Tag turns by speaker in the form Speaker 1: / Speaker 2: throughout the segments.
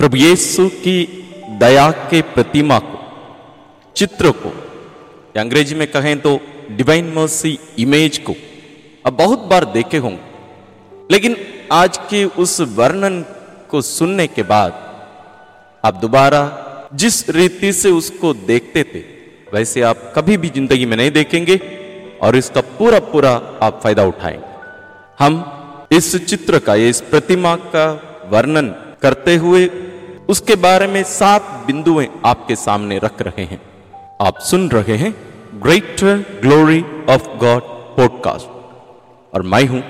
Speaker 1: प्रभु यीशु की दया के प्रतिमा को, चित्र को, या अंग्रेज़ी में कहें तो डिवाइन मर्सी इमेज को अब बहुत बार देखे होंगे। लेकिन आज के उस वर्णन को सुनने के बाद आप दोबारा जिस रीति से उसको देखते थे, वैसे आप कभी भी ज़िंदगी में नहीं देखेंगे और इसका पूरा पूरा आप फ़ायदा उठाएँगे। हम इस चित्र का, इस प्रतिमा का वर्णन करते हुए उसके बारे में सात बिंदुएँ आपके सामने रख रहे हैं। आप सुन रहे हैं greater glory of God podcast और मैं हूँ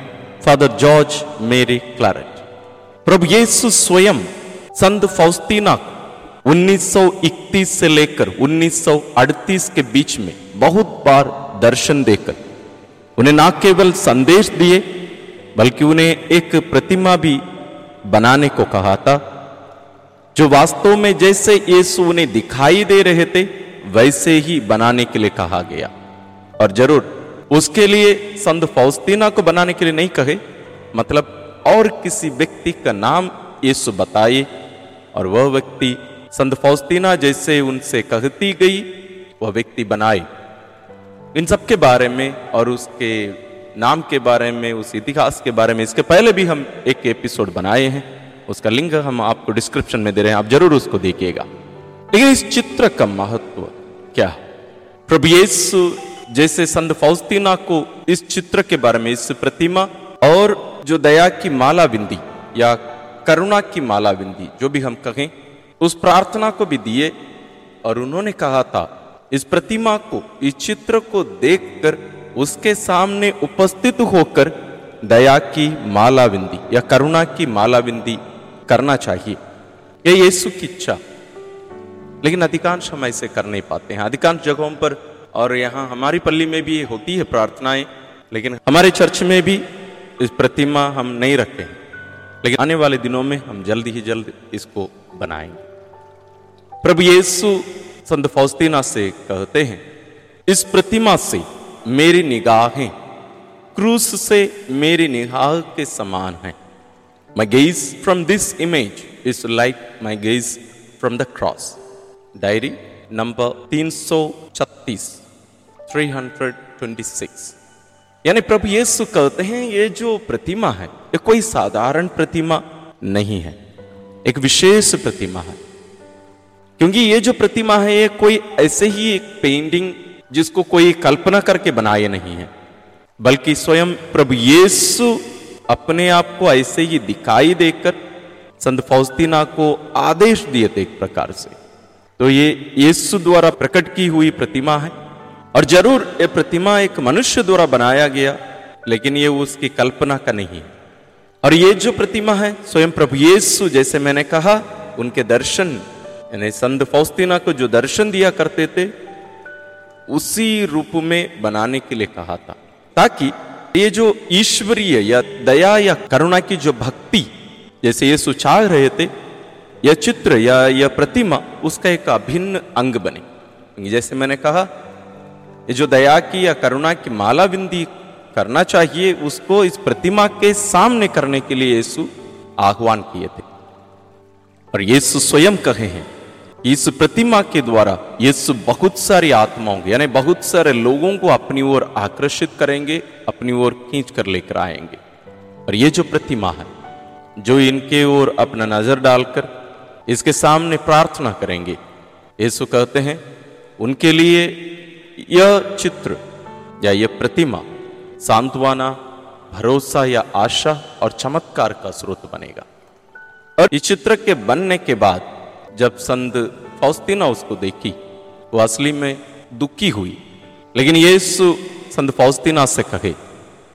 Speaker 1: फादर जॉर्ज मेरी क्लैरेट प्रभु यीशु स्वयं संत फौस्तीना को 1931 से लेकर 1938 के बीच में बहुत बार दर्शन देकर उन्हें ना केवल संदेश दिए, बल्कि उन्हें एक प्रतिमा भी बनाने को कहा था। जो वास्तव में जैसे यीशु उन्हें दिखाई दे रहे थे, वैसे ही बनाने के लिए कहा गया। और ज़रूर, उसके लिए संत फौस्तीना को बनाने के लिए नहीं कहे मतलब और किसी व्यक्ति का नाम यीशु बताए, और वह व्यक्ति संत फौस्तीना जैसे उनसे कहती गई, वह व्यक्ति बनाए। इन सब के बारे में और उसके नाम के बारे में, उस इतिहास के बारे में, इसके पहले भी हम एक एपिसोड बनाए हैं। उसका लिंक हम आपको डिस्क्रिप्शन में दे रहे हैं, आप ज़रूर उसको देखिएगा। लेकिन इस चित्र का महत्व क्या प्रभु यीशु जैसे संत फौस्तीना को इस चित्र के बारे में, इस प्रतिमा और जो दया की माला बिंदी या करुणा की माला बिंदी, जो भी हम कहें, उस प्रार्थना को भी दिए और उन्होंने कहा था, इस प्रतिमा को, इस चित्र को देखकर उसके सामने उपस्थित होकर दया की माला बिंदी या करुणा की माला बिंदी करना चाहिए। ये यीशु की इच्छा। लेकिन अधिकांश हम ऐसे कर नहीं पाते हैं। अधिकांश जगहों पर और यहाँ हमारी पल्ली में भी होती है प्रार्थनाएँ, लेकिन हमारे चर्च में भी इस प्रतिमा हम नहीं रखते हैं। लेकिन आने वाले दिनों में हम जल्द ही जल्द इसको बनाएँगे। प्रभु यीशु संत फौस्तीना से कहते हैं, इस प्रतिमा से मेरी निगाहें, क्रूस से मेरी निगाह के समान हैं। Is like my gaze from the cross diary number तीन सौ छत्तीस थ्री हंड्रेड ट्वेंटी सिक्स यानी प्रभु यीशु कहते हैं, ये जो प्रतिमा है, ये कोई साधारण प्रतिमा नहीं है। एक विशेष प्रतिमा है। क्योंकि ये जो प्रतिमा है, ये कोई ऐसे ही एक पेंटिंग जिसको कोई कल्पना करके बनाए नहीं है। बल्कि स्वयं प्रभु यीशु अपने आप को ऐसे ही दिखाई देकर संत फौस्तीना को आदेश दिए थे एक प्रकार से। तो ये यीशु द्वारा प्रकट की हुई प्रतिमा है और ज़रूर ये प्रतिमा एक मनुष्य द्वारा बनाया गया, लेकिन ये उसकी कल्पना का नहीं है। और ये जो प्रतिमा है, स्वयं प्रभु यीशु, जैसे मैंने कहा, उनके दर्शन, यानी संत फौस्तीना को जो दर्शन दिया करते थे, उसी रूप में बनाने के लिए कहा था, ताकि ये जो ईश्वरीय या दया या करुणा की जो भक्ति, जैसे ये सुचाह रहे थे यह चित्र या यह प्रतिमा, उसका एक अभिन्न अंग बने। जैसे मैंने कहा, ये जो दया की या करुणा की माला बिंदी करना चाहिए, उसको इस प्रतिमा के सामने करने के लिए यीशु आह्वान किए थे। और यीशु स्वयं कहे हैं इस प्रतिमा के द्वारा यीशु बहुत सारी आत्माओं यानी बहुत सारे लोगों को अपनी ओर आकर्षित करेंगे, अपनी ओर खींच कर लेकर आएँगे। और ये जो प्रतिमा है, जो इनके ओर अपना नज़र डालकर इसके सामने प्रार्थना करेंगे, यीशु कहते हैं, उनके लिए यह चित्र या यह प्रतिमा सांत्वना, भरोसा या आशा और चमत्कार का स्रोत बनेगा। और इस चित्र के बनने के बाद जब संत फौस्तीना उसको देखी, वो असली में दुखी हुई। लेकिन ये संत फौस्तीना से कहे,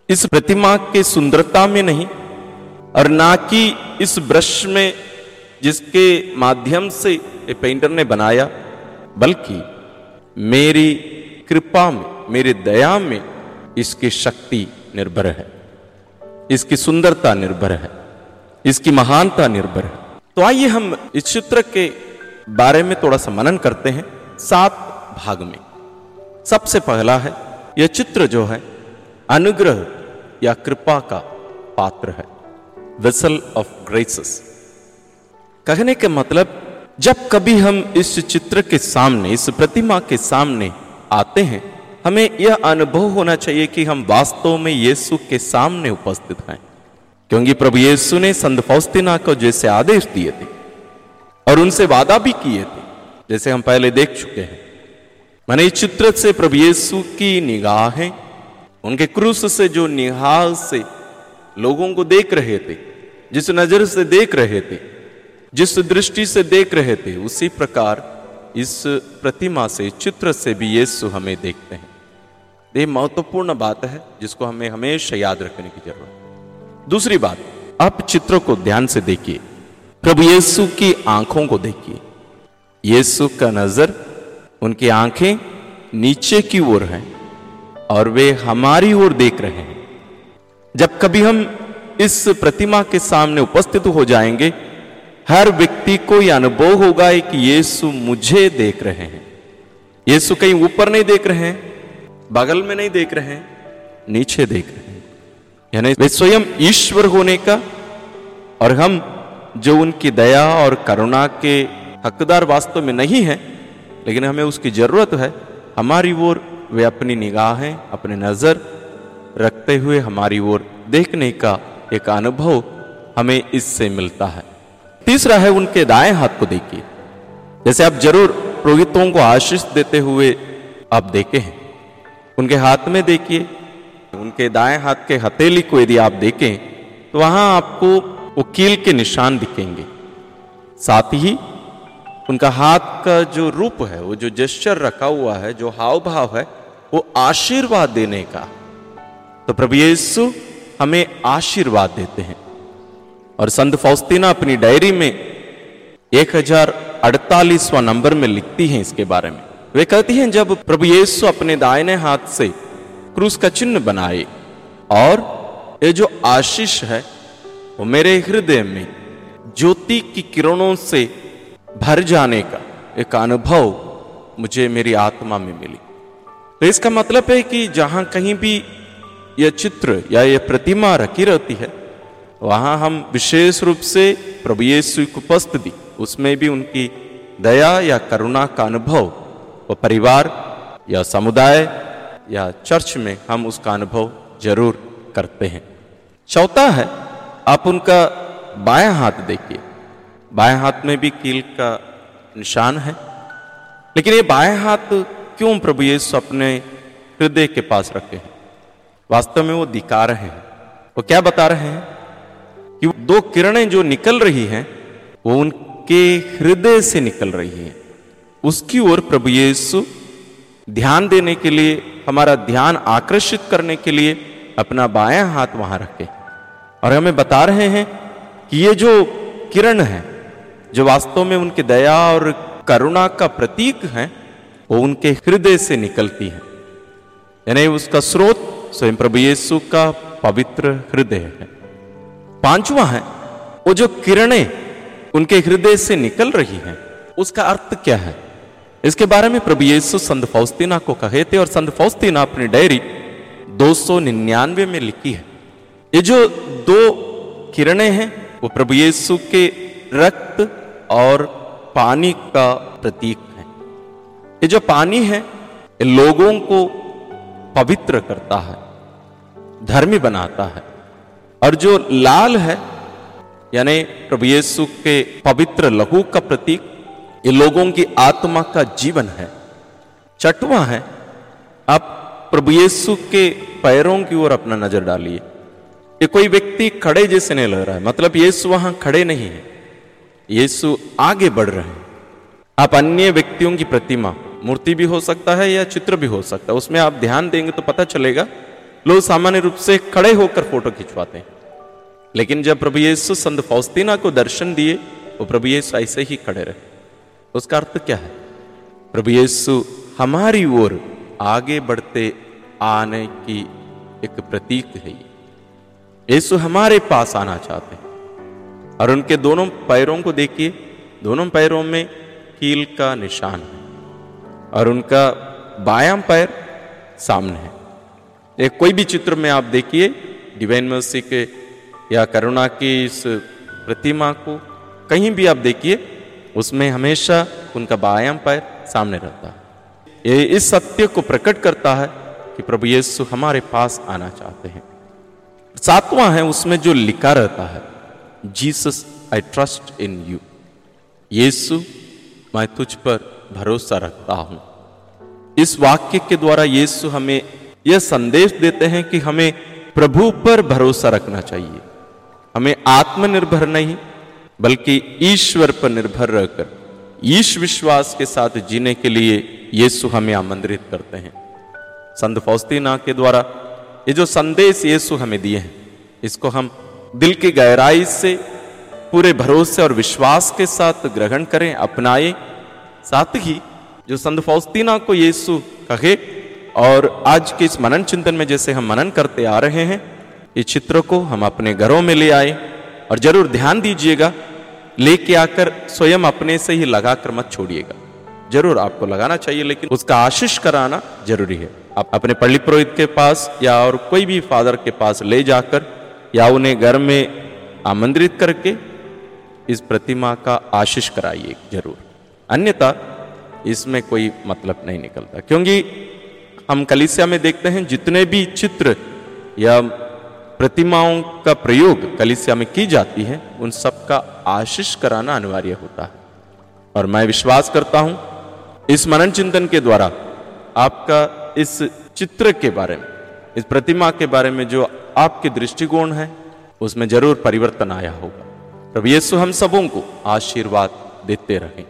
Speaker 1: इस प्रतिमा की सुंदरता में नहीं, और ना कि इस ब्रश में जिसके माध्यम से ये पेंटर ने बनाया, बल्कि मेरी कृपा में, मेरी दया में इसकी शक्ति निर्भर है, इसकी सुंदरता निर्भर है, इसकी महानता निर्भर है। तो आइए हम इस चित्र के बारे में थोड़ा सा मनन करते हैं सात भाग में। सबसे पहला है, यह चित्र जो है, अनुग्रह या कृपा का पात्र है वेसल ऑफ़ ग्रेसेस कहने के मतलब जब कभी हम इस चित्र के सामने, इस प्रतिमा के सामने आते हैं, हमें यह अनुभव होना चाहिए कि हम वास्तव में यीशु के सामने उपस्थित हैं। क्योंकि प्रभु यीशु ने संत फौस्तीना को जैसे आदेश दिए थे और उनसे वादा भी किए थे, जैसे हम पहले देख चुके हैं। मैंने इस चित्र से प्रभु यीशु की निगाहें, उनके क्रूस से जो निहाल से लोगों को देख रहे थे, जिस नज़र से देख रहे थे, जिस दृष्टि से देख रहे थे, उसी प्रकार इस प्रतिमा से चित्र से भी यीशु हमें देखते हैं। ये महत्वपूर्ण बात है, जिसको हमें हमेशा याद रखने की ज़रूरत है। दूसरी बात, आप चित्र को ध्यान से देखिए। प्रभु यीशु की आँखों को देखिए। यीशु का नज़र उनकी आँखें नीचे की ओर हैं और वे हमारी ओर देख रहे हैं। जब कभी हम इस प्रतिमा के सामने उपस्थित हो जाएँगे, हर व्यक्ति को यह अनुभव होगा कि यीशु मुझे देख रहे हैं। यीशु कहीं ऊपर नहीं देख रहे हैं, बगल में नहीं देख रहे हैं, नीचे देख रहे हैं। यानी वे स्वयं ईश्वर होने का और हम जो उनकी दया और करुणा के हकदार वास्तव में नहीं है, लेकिन हमें उसकी ज़रूरत है, हमारी ओर वे अपनी निगाहें, अपने नज़र रखते हुए हमारी ओर देखने का एक अनुभव हमें इससे मिलता है। तीसरा है उनके दाएँ हाथ को देखिए। जैसे आप ज़रूर पुरोहितों को आशीष देते हुए आप देखे हैं, उनके हाथ में देखिए। उनके दाएँ हाथ के हथेली को यदि आप देखें तो वहाँ आपको वो कील के निशान दिखेंगे। साथ ही उनका हाथ का जो रूप है, वो जो जेस्चर रखा हुआ है, जो हाव भाव है, वो आशीर्वाद देने का। तो प्रभु यीशु हमें आशीर्वाद देते हैं। और संत फौस्तीना अपनी डायरी में एक हज़ार अड़तालीसवां नंबर में लिखती हैं इसके बारे में। वे कहती हैं, जब प्रभु यीशु अपने दाहिने हाथ से क्रूस का चिन्ह बनाए। और ये जो आशीष है, वो मेरे हृदय में ज्योति की किरणों से भर जाने का एक अनुभव मुझे मेरी आत्मा में मिली। तो इसका मतलब है कि जहाँ कहीं भी यह चित्र या यह प्रतिमा रखी रहती है, वहाँ हम विशेष रूप से प्रभु यीशु की उपस्थिति, उसमें भी उनकी दया या करुणा का अनुभव, व परिवार या समुदाय या चर्च में हम उसका अनुभव ज़रूर करते हैं। चौथा है, आप उनका बायां हाथ देखिए। बाएँ हाथ में भी कील का निशान है। लेकिन ये बाएँ हाथ क्यों प्रभु यीशु अपने हृदय के पास रखे हैं? वास्तव में वो दिखा रहे हैं। वो क्या बता रहे हैं? कि दो किरणें जो निकल रही हैं, वो उनके हृदय से निकल रही हैं। उसकी ओर प्रभु यीशु ध्यान देने के लिए, हमारा ध्यान आकर्षित करने के लिए अपना बायां हाथ वहाँ रखे। और हमें बता रहे हैं कि ये जो किरण है, जो वास्तव में उनकी दया और करुणा का प्रतीक है, वो उनके हृदय से निकलती है। यानी उसका स्रोत स्वयं प्रभु यीशु का पवित्र हृदय है। पांचवा है, वो जो किरणें उनके हृदय से निकल रही हैं, उसका अर्थ क्या है? इसके बारे में प्रभु यीशु संत फौस्तीना को कहे थे और संत फौस्तीना अपनी डायरी 299 में लिखी है। ये जो दो किरणें हैं, वो प्रभु यीशु के रक्त और पानी का प्रतीक है। ये जो पानी है, ये लोगों को पवित्र करता है, धर्मी बनाता है। और जो लाल है, यानी प्रभु यीशु के पवित्र लहू का प्रतीक ये लोगों की आत्मा का जीवन है। चटवा है। आप प्रभु यीशु के पैरों की ओर अपना नज़र डालिए। ये कोई व्यक्ति खड़े जैसे नहीं लग रहा है। मतलब यीशु वहाँ खड़े नहीं है। यीशु आगे बढ़ रहे हैं। आप अन्य व्यक्तियों की प्रतिमा, मूर्ति भी हो सकता है या चित्र भी हो सकता है, उसमें आप ध्यान देंगे तो पता चलेगा। लोग सामान्य रूप से खड़े होकर फ़ोटो खिंचवाते हैं। लेकिन जब प्रभु यीशु संत फौस्तीना को दर्शन दिए, वो प्रभु यीशु ऐसे ही खड़े रहे। उसका अर्थ क्या है? प्रभु यीशु हमारी ओर आगे बढ़ते आने की एक प्रतीक है। ये यीशु हमारे पास आना चाहते हैं और उनके दोनों पैरों को देखिए, दोनों पैरों में कील का निशान है और उनका बायां पैर सामने है। एक कोई भी चित्र में आप देखिए, डिवाइन मर्सी के या करुणा की इस प्रतिमा को कहीं भी आप देखिए उसमें हमेशा उनका बायां पैर सामने रहता है। ये इस सत्य को प्रकट करता है कि प्रभु यीशु हमारे पास आना चाहते हैं। सातवां है, उसमें जो लिखा रहता है, Jesus I trust in you Yeshu, मैं तुझ पर भरोसा रखता हूँ। इस वाक्य के द्वारा यीशु हमें यह संदेश देते हैं कि हमें प्रभु पर भरोसा रखना चाहिए। हमें आत्मनिर्भर नहीं बल्कि ईश्वर पर निर्भर रहकर, ईश विश्वास के साथ जीने के लिए यीशु हमें आमंत्रित करते हैं। संत फौस्तीना के द्वारा ये जो संदेश यीशु हमें दिए हैं, इसको हम दिल की गहराई से, पूरे भरोसे और विश्वास के साथ ग्रहण करें, अपनाएँ। साथ ही जो संत फौस्तीना को यीशु कहे और आज के इस मनन चिंतन में जैसे हम मनन करते आ रहे हैं इस चित्र को हम अपने घरों में ले आए और ज़रूर ध्यान दीजिएगा लेके आकर स्वयं अपने से ही लगाकर मत छोड़िएगा। ज़रूर आपको लगाना चाहिए, लेकिन उसका आशीष कराना ज़रूरी है। आप अपने पल्ली पुरोहित के पास या और कोई भी फादर के पास ले जाकर या उन्हें घर में आमंत्रित करके इस प्रतिमा का आशीष कराइए, ज़रूर। अन्यथा इसमें कोई मतलब नहीं निकलता। क्योंकि हम कलिसिया में देखते हैं, जितने भी चित्र या प्रतिमाओं का प्रयोग कलिसिया में की जाती है, उन सब का आशीष कराना अनिवार्य होता है। और मैं विश्वास करता हूँ, इस मनन चिंतन के द्वारा आपका इस चित्र के बारे में, इस प्रतिमा के बारे में जो आपके दृष्टिकोण है, उसमें ज़रूर परिवर्तन आया होगा। प्रभु यीशु हम सबों को आशीर्वाद देते रहें।